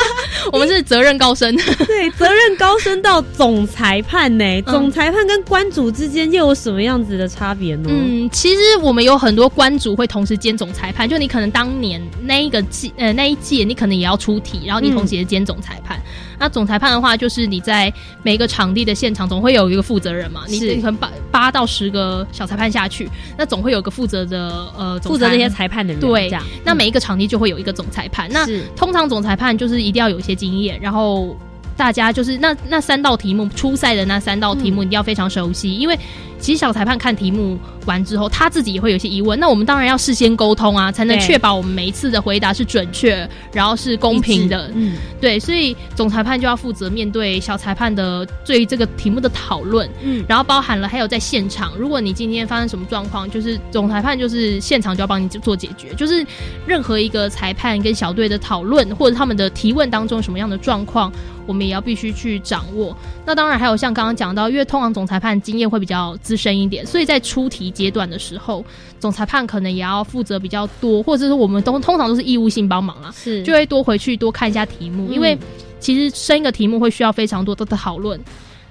我们是责任高升，对，责任高升到总裁判呢，总裁判跟关主之间又有什么样子的差别呢？嗯，其实我们有很多关主会同时兼总裁判，就你可能当年那一个季呃那一届你可能也要出题，然后你同时也兼总裁判。那总裁判的话，就是你在每一个场地的现场总会有一个负责人嘛，你可能八八到十个小裁判下去，那总会有个负责的呃负责这些裁判的人。对，那每一个场地就会有一个总裁判。那通常总裁判就是一定要有一些经验，然后。大家就是那那三道题目，初赛的那三道题目，一定要非常熟悉。因为其实小裁判看题目完之后，他自己也会有些疑问。那我们当然要事先沟通啊，才能确保我们每一次的回答是准确，然后是公平的。嗯，对，所以总裁判就要负责面对小裁判的对这个题目的讨论。嗯，然后包含了还有在现场，如果你今天发生什么状况，就是总裁判就是现场就要帮你做解决。就是任何一个裁判跟小队的讨论，或者他们的提问当中什么样的状况。我们也要必须去掌握。那当然还有像刚刚讲到，因为通常总裁判经验会比较资深一点，所以在出题阶段的时候，总裁判可能也要负责比较多，或者是我们都通常都是义务性帮忙啦，是就会多回去多看一下题目，因为其实生一个题目会需要非常多的讨论，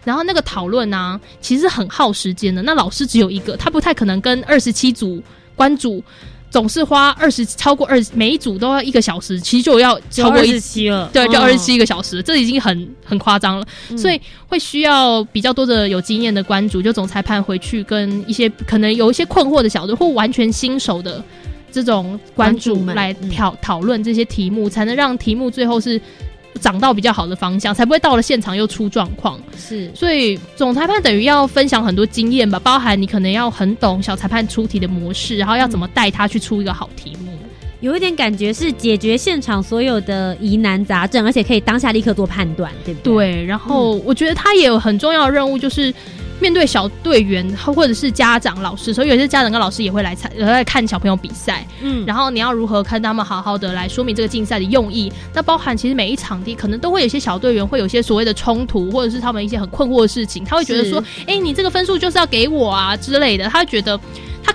然后那个讨论呢，其实很耗时间的。那老师只有一个，他不太可能跟二十七组关主。总是花二十超过二十每一组都要一个小时，其实就要超过二十七了，对，就二十七个小时，这已经很很夸张了。所以会需要比较多的有经验的关主，就总裁判回去跟一些可能有一些困惑的小队或完全新手的这种关主来讨讨论这些题目，才能让题目最后是。找到比较好的方向，才不会到了现场又出状况。是，所以总裁判等于要分享很多经验吧，包含你可能要很懂小裁判出题的模式，然后要怎么带他去出一个好题目。有一点感觉是解决现场所有的疑难杂症，而且可以当下立刻做判断，对不对？对。然后我觉得他也有很重要的任务，就是。面对小队员或者是家长、老师，所以有些家长跟老师也会来参来看小朋友比赛。嗯，然后你要如何看他们好好的来说明这个竞赛的用意？那包含其实每一场地可能都会有一些小队员会有些所谓的冲突，或者是他们一些很困惑的事情，他会觉得说：“哎，你这个分数就是要给我啊之类的。”他觉得。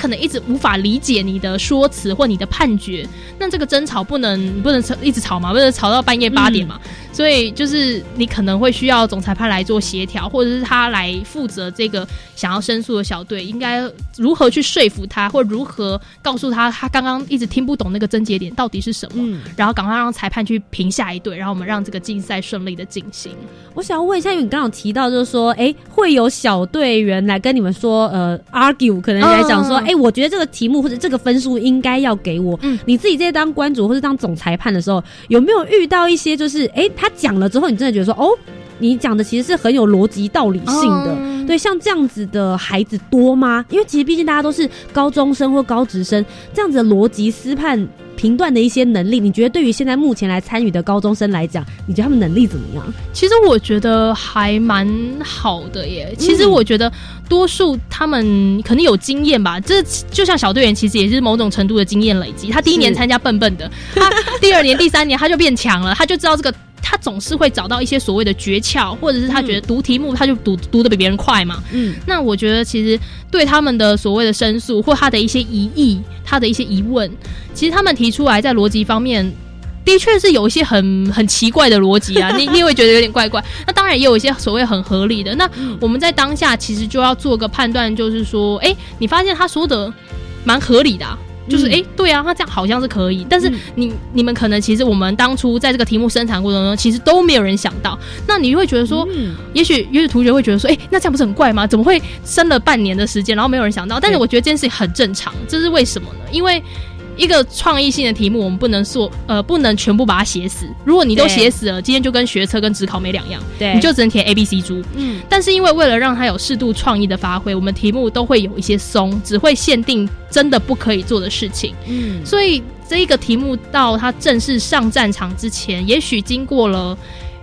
他可能一直无法理解你的说辞或你的判决，那这个争吵不能不能吵一直吵嘛，不能吵到半夜八点嘛。所以就是你可能会需要总裁判来做协调，或者是他来负责这个想要申诉的小队，应该如何去说服他，或如何告诉他他刚刚一直听不懂那个症结点到底是什么，然后赶快让裁判去评下一队，然后我们让这个竞赛顺利的进行。我想要问一下，因为你刚刚提到就是说，哎，会有小队员来跟你们说，呃，argue，可能来讲说。哎，我觉得这个题目或者这个分数应该要给我。嗯，你自己在当关主或者当总裁判的时候，有没有遇到一些就是，哎，他讲了之后，你真的觉得说，哦，你讲的其实是很有逻辑、道理性的。对，像这样子的孩子多吗？因为其实毕竟大家都是高中生或高职生，这样子的逻辑思判。评断的一些能力，你觉得对于现在目前来参与的高中生来讲，你觉得他们能力怎么样？其实我觉得还蛮好的耶。其实我觉得多数他们可能有经验吧，这就像小队员，其实也是某种程度的经验累积。他第一年参加笨笨的，他第二年、第三年他就变强了，他就知道这个。他总是会找到一些所谓的诀窍，或者是他觉得读题目他就读读的比别人快嘛。嗯，那我觉得其实对他们的所谓的申诉或他的一些疑义，他的一些疑问，其实他们提出来在逻辑方面的确是有一些很 很奇怪的逻辑啊，你你会觉得有点怪怪。那当然也有一些所谓很合理的。那我们在当下其实就要做个判断，就是说，哎，你发现他说的蛮合理的。就是哎，对啊，他这样好像是可以，但是你你们可能其实我们当初在这个题目生产过程中，其实都没有人想到。那你会觉得说，也许也许同学会觉得说，哎，那这样不是很怪吗？怎么会生了半年的时间，然后没有人想到？但是我觉得这件事情很正常，这是为什么呢？因为一个创意性的题目，我们不能说呃不能全部把它写死。如果你都对写死了，今天就跟学车跟职考没两样，对你就只能填 A、B、C 猪。嗯但是因为为了让它有适度创意的发挥，我们题目都会有一些松，只会限定真的不可以做的事情。嗯，所以这一个题目到它正式上战场之前，也许经过了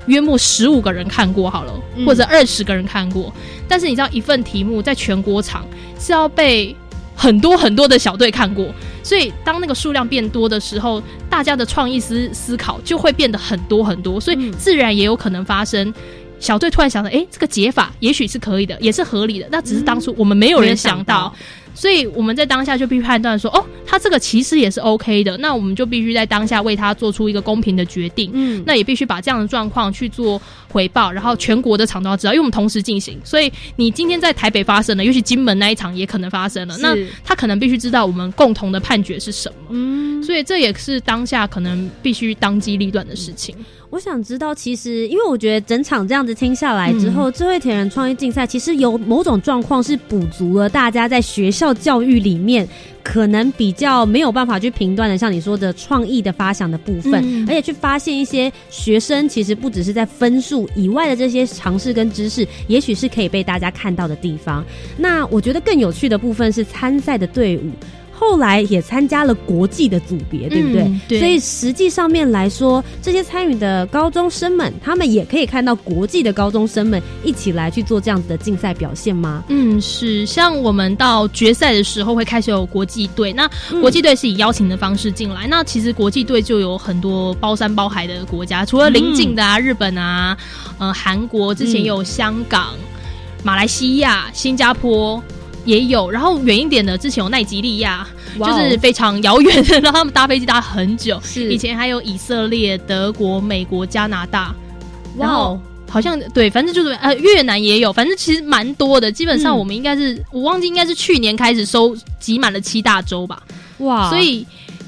约莫十五个人看过好了，嗯或者二十个人看过。但是你知道，一份题目在全国场是要被很多很多的小队看过，所以当那个数量变多的时候，大家的创意思思考就会变得很多很多，所以嗯自然也有可能发生。小队突然想到，诶，这个解法也许是可以的，也是合理的，那只是当初我们没有人想到，所以我们在当下就必须判断说，哦，他这个其实也是 OK 的，那我们就必须在当下为他做出一个公平的决定。嗯。那也必须把这样的状况去做回报，然后全国的场都要知道，因为我们同时进行，所以你今天在台北发生了，尤其金门那一场也可能发生了，那他可能必须知道我们共同的判决是什么，嗯，所以这也是当下可能必须当机立断的事情。我想知道，其实因为我觉得整场这样子听下来之后，智慧铁人创意竞赛其实有某种状况是补足了大家在学校教育里面可能比较没有办法去评断的，像你说的创意的发想的部分，嗯而且去发现一些学生其实不只是在分数以外的这些尝试跟知识，也许是可以被大家看到的地方。那我觉得更有趣的部分是参赛的队伍。后来也参加了国际的组别，对不对？嗯对所以实际上面来说，这些参与的高中生们，他们也可以看到国际的高中生们一起来去做这样子的竞赛表现吗？嗯，是像我们到决赛的时候会开始有国际队，那国际队是以邀请的方式进来。那其实国际队就有很多包山包海的国家，除了邻近的啊，日本啊，呃，韩国，之前也有香港、马来西亚、新加坡。也有，然后远一点的，之前有奈及利亚，就是非常遥远的，让他们搭飞机搭很久。是以前还有以色列、德国、美国、加拿大，然后好像对，反正就是呃越南也有，反正其实蛮多的。基本上嗯我们应该是、我忘记应该是去年开始收集满了七大洲吧，哇所以。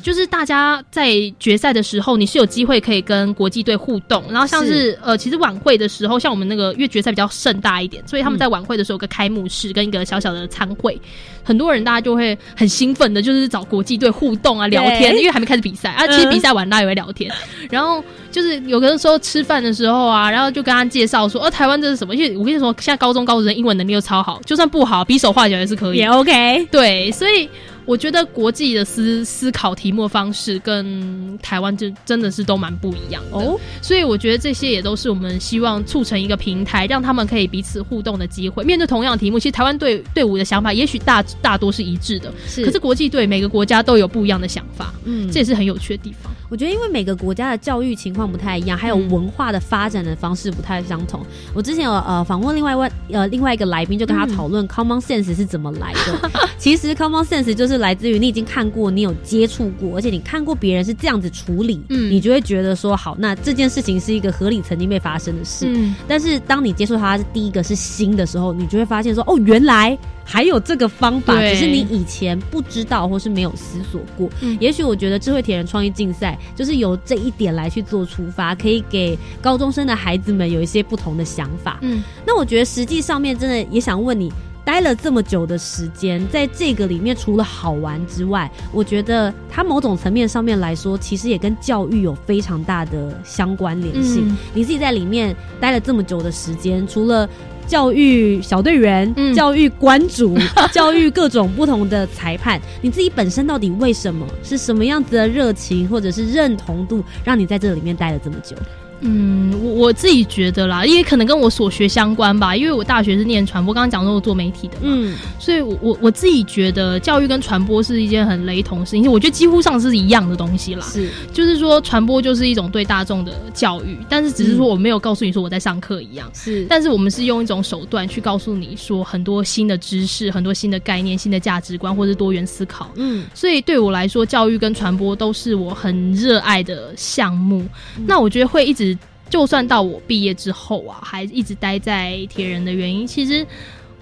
就是大家在决赛的时候，你是有机会可以跟国际队互动，然后像是呃，其实晚会的时候，像我们那个因为决赛比较盛大一点，所以他们在晚会的时候有个开幕式跟一个小小的餐会，很多人大家就会很兴奋的，就是找国际队互动啊、聊天，因为还没开始比赛啊，其实比赛完大家也会聊天，然后就是有的时候吃饭的时候啊，然后就跟他介绍说，哦、台湾这是什么？因为我跟你说，现在高中高中生英文能力又超好，就算不好，比手画脚也是可以也。OK。对，所以我觉得国际的思思考题目方式跟台湾就真的是都蛮不一样的。哦所以我觉得这些也都是我们希望促成一个平台，让他们可以彼此互动的机会。面对同样的题目，其实台湾队队伍的想法也许大大多是一致的，是可是国际队每个国家都有不一样的想法，嗯这也是很有趣的地方。我觉得因为每个国家的教育情况不太一样，还有嗯文化的发展的方式不太相同。我之前有呃访问另外一位呃另外一个来宾，就跟他讨论 common sense 是怎么来的。其实 common sense 就是来自于你已经看过，你有接触过，而且你看过别人是这样子处理，嗯你就会觉得说好，那这件事情是一个合理曾经被发生的事。嗯，但是当你接触它是第一个是新的时候，你就会发现说，哦，原来还有这个方法，只是你以前不知道或是没有思索过。嗯也许我觉得智慧铁人创意竞赛就是由这一点来去做出发，可以给高中生的孩子们有一些不同的想法。嗯，那我觉得实际上面真的也想问你。待了这么久的时间，在这个里面除了好玩之外，我觉得它某种层面上面来说，其实也跟教育有非常大的相关联性。嗯你自己在里面待了这么久的时间，除了教育小队员、嗯。教育馆主、教育各种不同的裁判，你自己本身到底为什么？是什么样子的热情或者是认同度，让你在这里面待了这么久？嗯，我我自己觉得啦，因为可能跟我所学相关吧，因为我大学是念传播，刚刚讲说我做媒体的嘛，嗯，所以我我我自己觉得教育跟传播是一件很雷同的事情，我觉得几乎上是一样的东西啦。是。就是说传播就是一种对大众的教育，但是只是说我没有告诉你说我在上课一样，是，但是我们是用一种手段去告诉你说很多新的知识、很多新的概念、新的价值观或是多元思考。嗯。所以对我来说，教育跟传播都是我很热爱的项目。嗯。那我觉得会一直，就算到我毕业之后啊，还一直待在铁人的原因，其实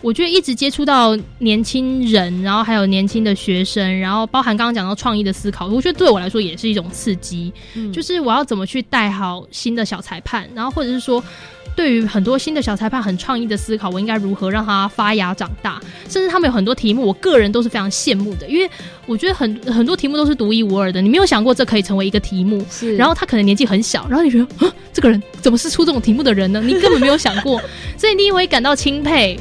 我觉得一直接触到年轻人，然后还有年轻的学生，然后包含刚刚讲到创意的思考，我觉得对我来说也是一种刺激。嗯就是我要怎么去带好新的小裁判，然后或者是说。对于很多新的小裁判很创意的思考，我应该如何让他发芽长大？甚至他们有很多题目，我个人都是非常羡慕的，因为我觉得很很多题目都是独一无二的，你没有想过这可以成为一个题目。是然后他可能年纪很小，然后你觉得啊，这个人怎么是出这种题目的人呢？你根本没有想过，所以你也会感到钦佩。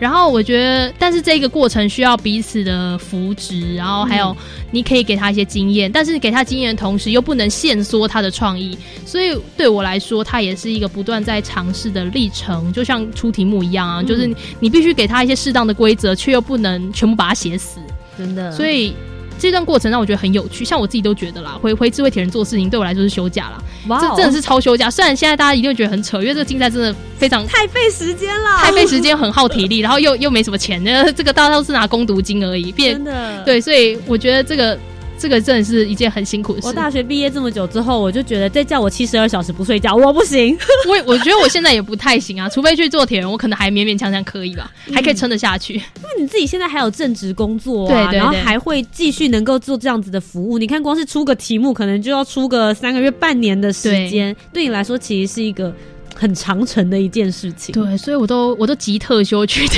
然后我觉得，但是这个过程需要彼此的扶持，然后还有你可以给他一些经验，但是给他经验的同时又不能限缩他的创意，所以对我来说，他也是一个不断在尝试的历程，就像出题目一样啊，就是你你必须给他一些适当的规则，却又不能全部把它写死，真的。所以。这段过程让我觉得很有趣，像我自己都觉得啦，回回智慧铁人做事情对我来说是休假啦，哇哦。这真的是超休假。虽然现在大家一定会觉得很扯，因为这个竞赛真的非常太费时间了，太费时间，很耗体力，然后又又没什么钱，呃这个大家都是拿攻读金而已，变真的。对，所以我觉得这个这个真的是一件很辛苦的事。我大学毕业这么久之后，我就觉得再叫我七十二小时不睡觉，我不行。我我觉得我现在也不太行啊，除非去做铁人，我可能还勉勉强强可以吧，还可以撑得下去。因为你自己现在还有正职工作啊，然后还会继续能够做这样子的服务。你看，光是出个题目，可能就要出个三个月、半年的时间，对你来说其实是一个很长程的一件事情。对，所以我都我都急特休去的。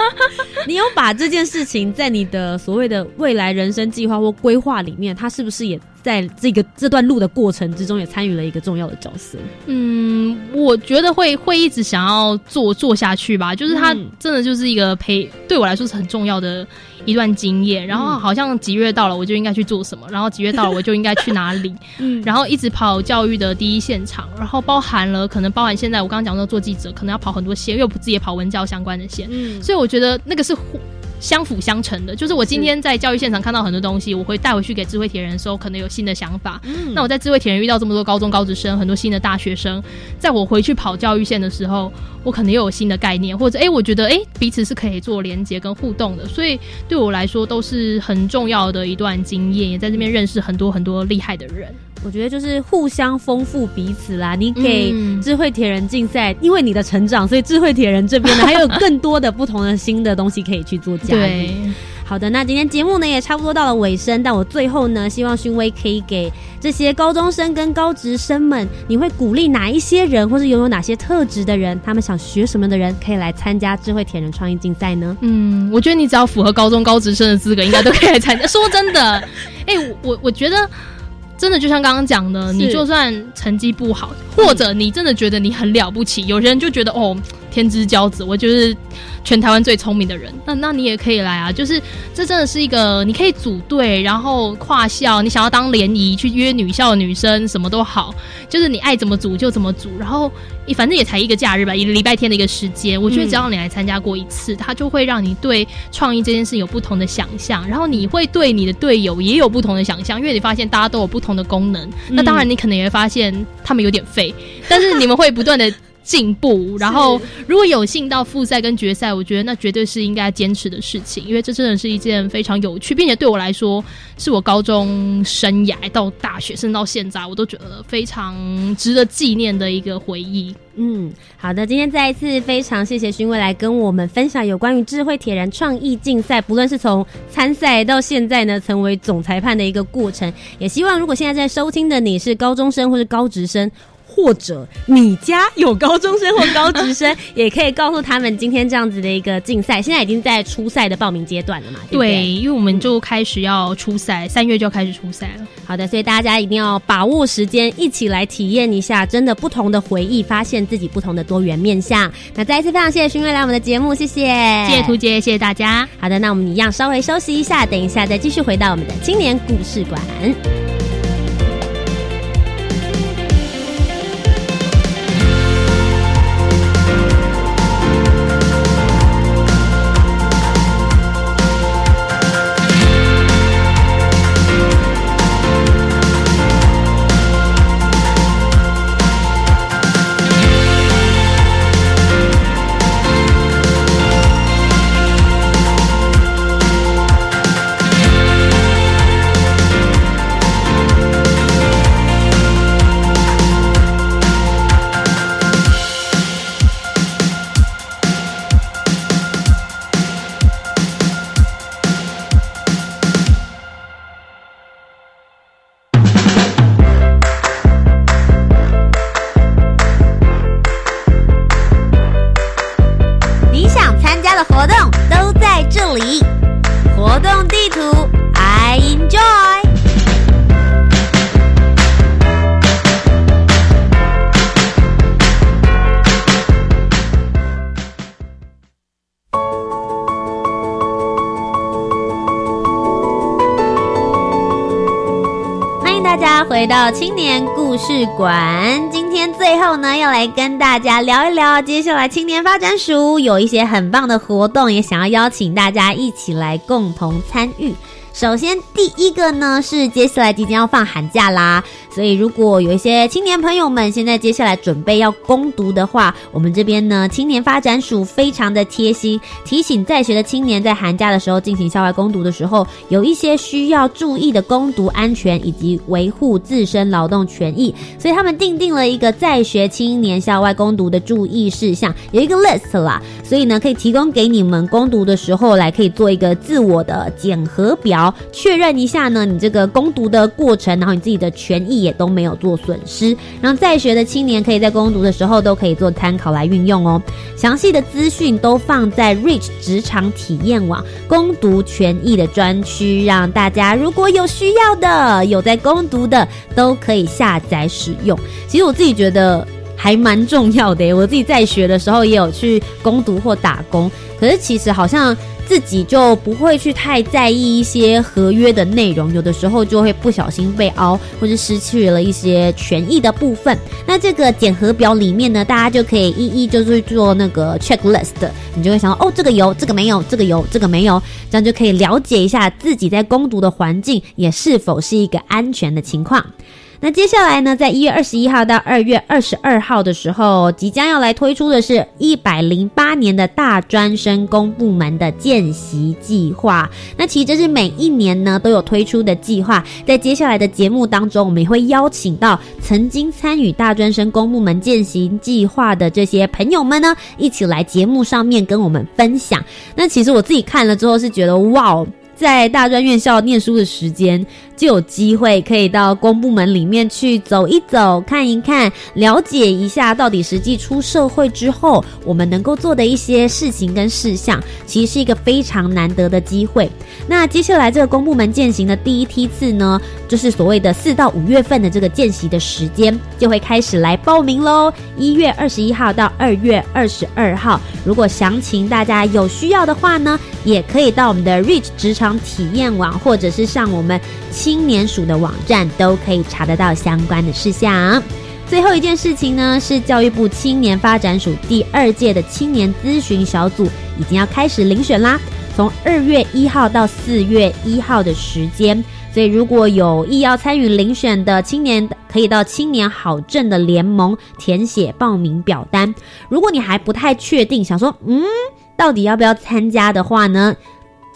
你有把这件事情在你的所谓的未来人生计划或规划里面，它是不是也在这个这段路的过程之中也参与了一个重要的角色？嗯，我觉得会会一直想要做做下去吧，就是它嗯真的就是一个陪，对我来说是很重要的一段经验。然后好像几月到了，我就应该去做什么，然后几月到了，我就应该去哪里，嗯然后一直跑教育的第一现场，然后包含了可能包含现在我刚刚讲到做记者，可能要跑很多线，因为我自己也跑文教相关的线，嗯所以我觉得那个是互相辅相成的。就是我今天在教育现场看到很多东西，我会带回去给智慧铁人的时候，可能有新的想法。嗯那我在智慧铁人遇到这么多高中高职生，很多新的大学生，在我回去跑教育线的时候，我可能又有新的概念，或者诶，我觉得诶，彼此是可以做连接跟互动的，所以对我来说都是很重要的一段经验，也在这边认识很多很多厉害的人。我觉得就是互相丰富彼此啦。你给嗯智慧铁人竞赛，因为你的成长，所以智慧铁人这边呢还有更多的不同的新的东西可以去做加入。对，好的，那今天节目呢也差不多到了尾声，但我最后呢，希望勋威可以给这些高中生跟高职生们，你会鼓励哪一些人，或是拥有哪些特质的人，他们想学什么的人，可以来参加智慧铁人创意竞赛呢？嗯，我觉得你只要符合高中高职生的资格，应该都可以来参加。说真的，哎、我我我觉得。真的就像刚刚讲的，你就算成绩不好，或者你真的觉得你很了不起，有些人就觉得哦天之骄子，我就是全台湾最聪明的人，那那你也可以来啊。就是这真的是一个你可以组队，然后跨校，你想要当联谊去约女校的女生什么都好，就是你爱怎么组就怎么组，然后反正也才一个假日吧，一个礼拜天的一个时间，我觉得只要你来参加过一次，它就会让你对创意这件事有不同的想象，然后你会对你的队友也有不同的想象，因为你发现大家都有不同的功能，那当然你可能也会发现他们有点废，但是你们会不断的。进步，然后如果有幸到复赛跟决赛，我觉得那绝对是应该坚持的事情，因为这真的是一件非常有趣，并且对我来说，是我高中生涯到大学甚至到现在，我都觉得非常值得纪念的一个回忆。嗯，好的，今天再一次非常谢谢勋威来跟我们分享有关于智慧铁人创意竞赛，不论是从参赛到现在呢，成为总裁判的一个过程，也希望如果现在在收听的你是高中生或是高职生。或者你家有高中生或高职生，也可以告诉他们今天这样子的一个竞赛，现在已经在初赛的报名阶段了嘛？对对？对，因为我们就开始要初赛，三月就要开始初赛了。好的，所以大家一定要把握时间，一起来体验一下真的不同的回忆，发现自己不同的多元面相。那再一次非常谢谢勋瑞来我们的节目，谢谢，谢谢图杰，谢谢大家。好的，那我们一样稍微休息一下，等一下再继续回到我们的青年故事馆。图，I enjoy。欢迎大家回到青年故事馆。今天最后呢，要来跟大家聊一聊，接下来青年发展署有一些很棒的活动，也想要邀请大家一起来共同参与。首先，第一个呢是接下来即将要放寒假啦，所以如果有一些青年朋友们现在接下来准备要攻读的话，我们这边呢青年发展署非常的贴心，提醒在学的青年在寒假的时候进行校外攻读的时候，有一些需要注意的攻读安全以及维护自身劳动权益，所以他们定定了一个在学青年校外攻读的注意事项，有一个 list 啦，所以呢可以提供给你们攻读的时候来可以做一个自我的检核表。确认一下呢，你这个攻读的过程，然后你自己的权益也都没有做损失，然后在学的青年可以在攻读的时候都可以做参考来运用哦。详细的资讯都放在 Reach 职场体验网攻读权益的专区，让大家如果有需要的、有在攻读的，都可以下载使用。其实我自己觉得还蛮重要的，我自己在学的时候也有去攻读或打工，可是其实好像。自己就不会去太在意一些合约的内容，有的时候就会不小心被凹，或者失去了一些权益的部分。那这个检核表里面呢，大家就可以一一就是做那个 checklist，你就会想到哦，这个有，这个没有，这个有，这个没有，这样就可以了解一下自己在攻读的环境也是否是一个安全的情况。那接下来呢，在一月二十一号到二月二十二号的时候，即将要来推出的是一百零八年的大专生公部门的见习计划。那其实这是每一年呢都有推出的计划。在接下来的节目当中，我们也会邀请到曾经参与大专生公部门见习计划的这些朋友们呢，一起来节目上面跟我们分享。那其实我自己看了之后是觉得，哇！在大专院校念书的时间，就有机会可以到公部门里面去走一走、看一看，了解一下到底实际出社会之后，我们能够做的一些事情跟事项，其实是一个非常难得的机会。那接下来这个公部门践行的第一梯次呢，就是所谓的四到五月份的这个见习的时间，就会开始来报名喽。一月二十一号到二月二十二号，如果详情大家有需要的话呢，也可以到我们的 Reach 职场。体验网，或者是上我们青年署的网站，都可以查得到相关的事项。最后一件事情呢，是教育部青年发展署第二届的青年咨询小组已经要开始遴选啦。从二月一号到四月一号的时间，所以如果有意要参与遴选的青年，可以到青年好证的联盟填写报名表单。如果你还不太确定，想说嗯，到底要不要参加的话呢？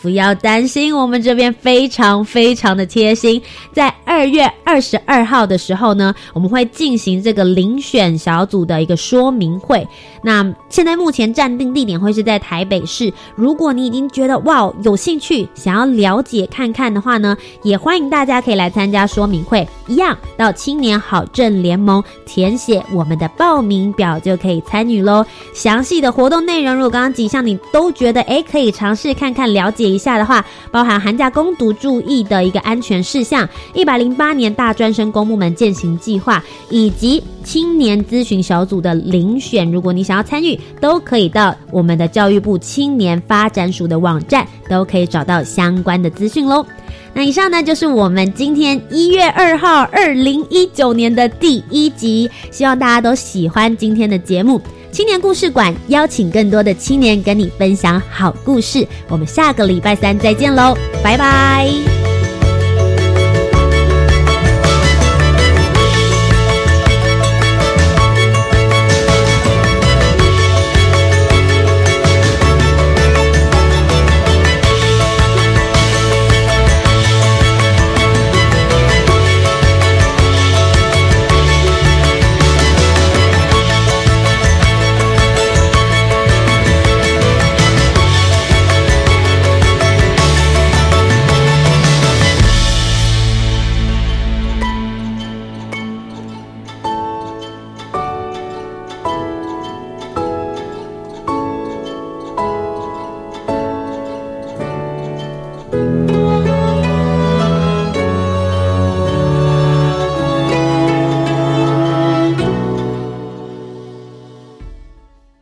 不要担心，我们这边非常非常的贴心。在二月二十二号的时候呢，我们会进行这个遴选小组的一个说明会。那现在目前暂定地点会是在台北市。如果你已经觉得哇有兴趣，想要了解看看的话呢，也欢迎大家可以来参加说明会。一样到青年好证联盟填写我们的报名表就可以参与喽。详细的活动内容，如果刚刚几项你都觉得诶可以尝试看看了解。以下的话，包含寒假攻读注意的一个安全事项，一百零八年大专生公部门践行计划，以及青年咨询小组的遴选。如果你想要参与，都可以到我们的教育部青年发展署的网站，都可以找到相关的资讯喽。那以上呢，就是我们今天一月二号二零一九年的第一集，希望大家都喜欢今天的节目。青年故事馆邀请更多的青年跟你分享好故事，我们下个礼拜三再见喽，拜拜。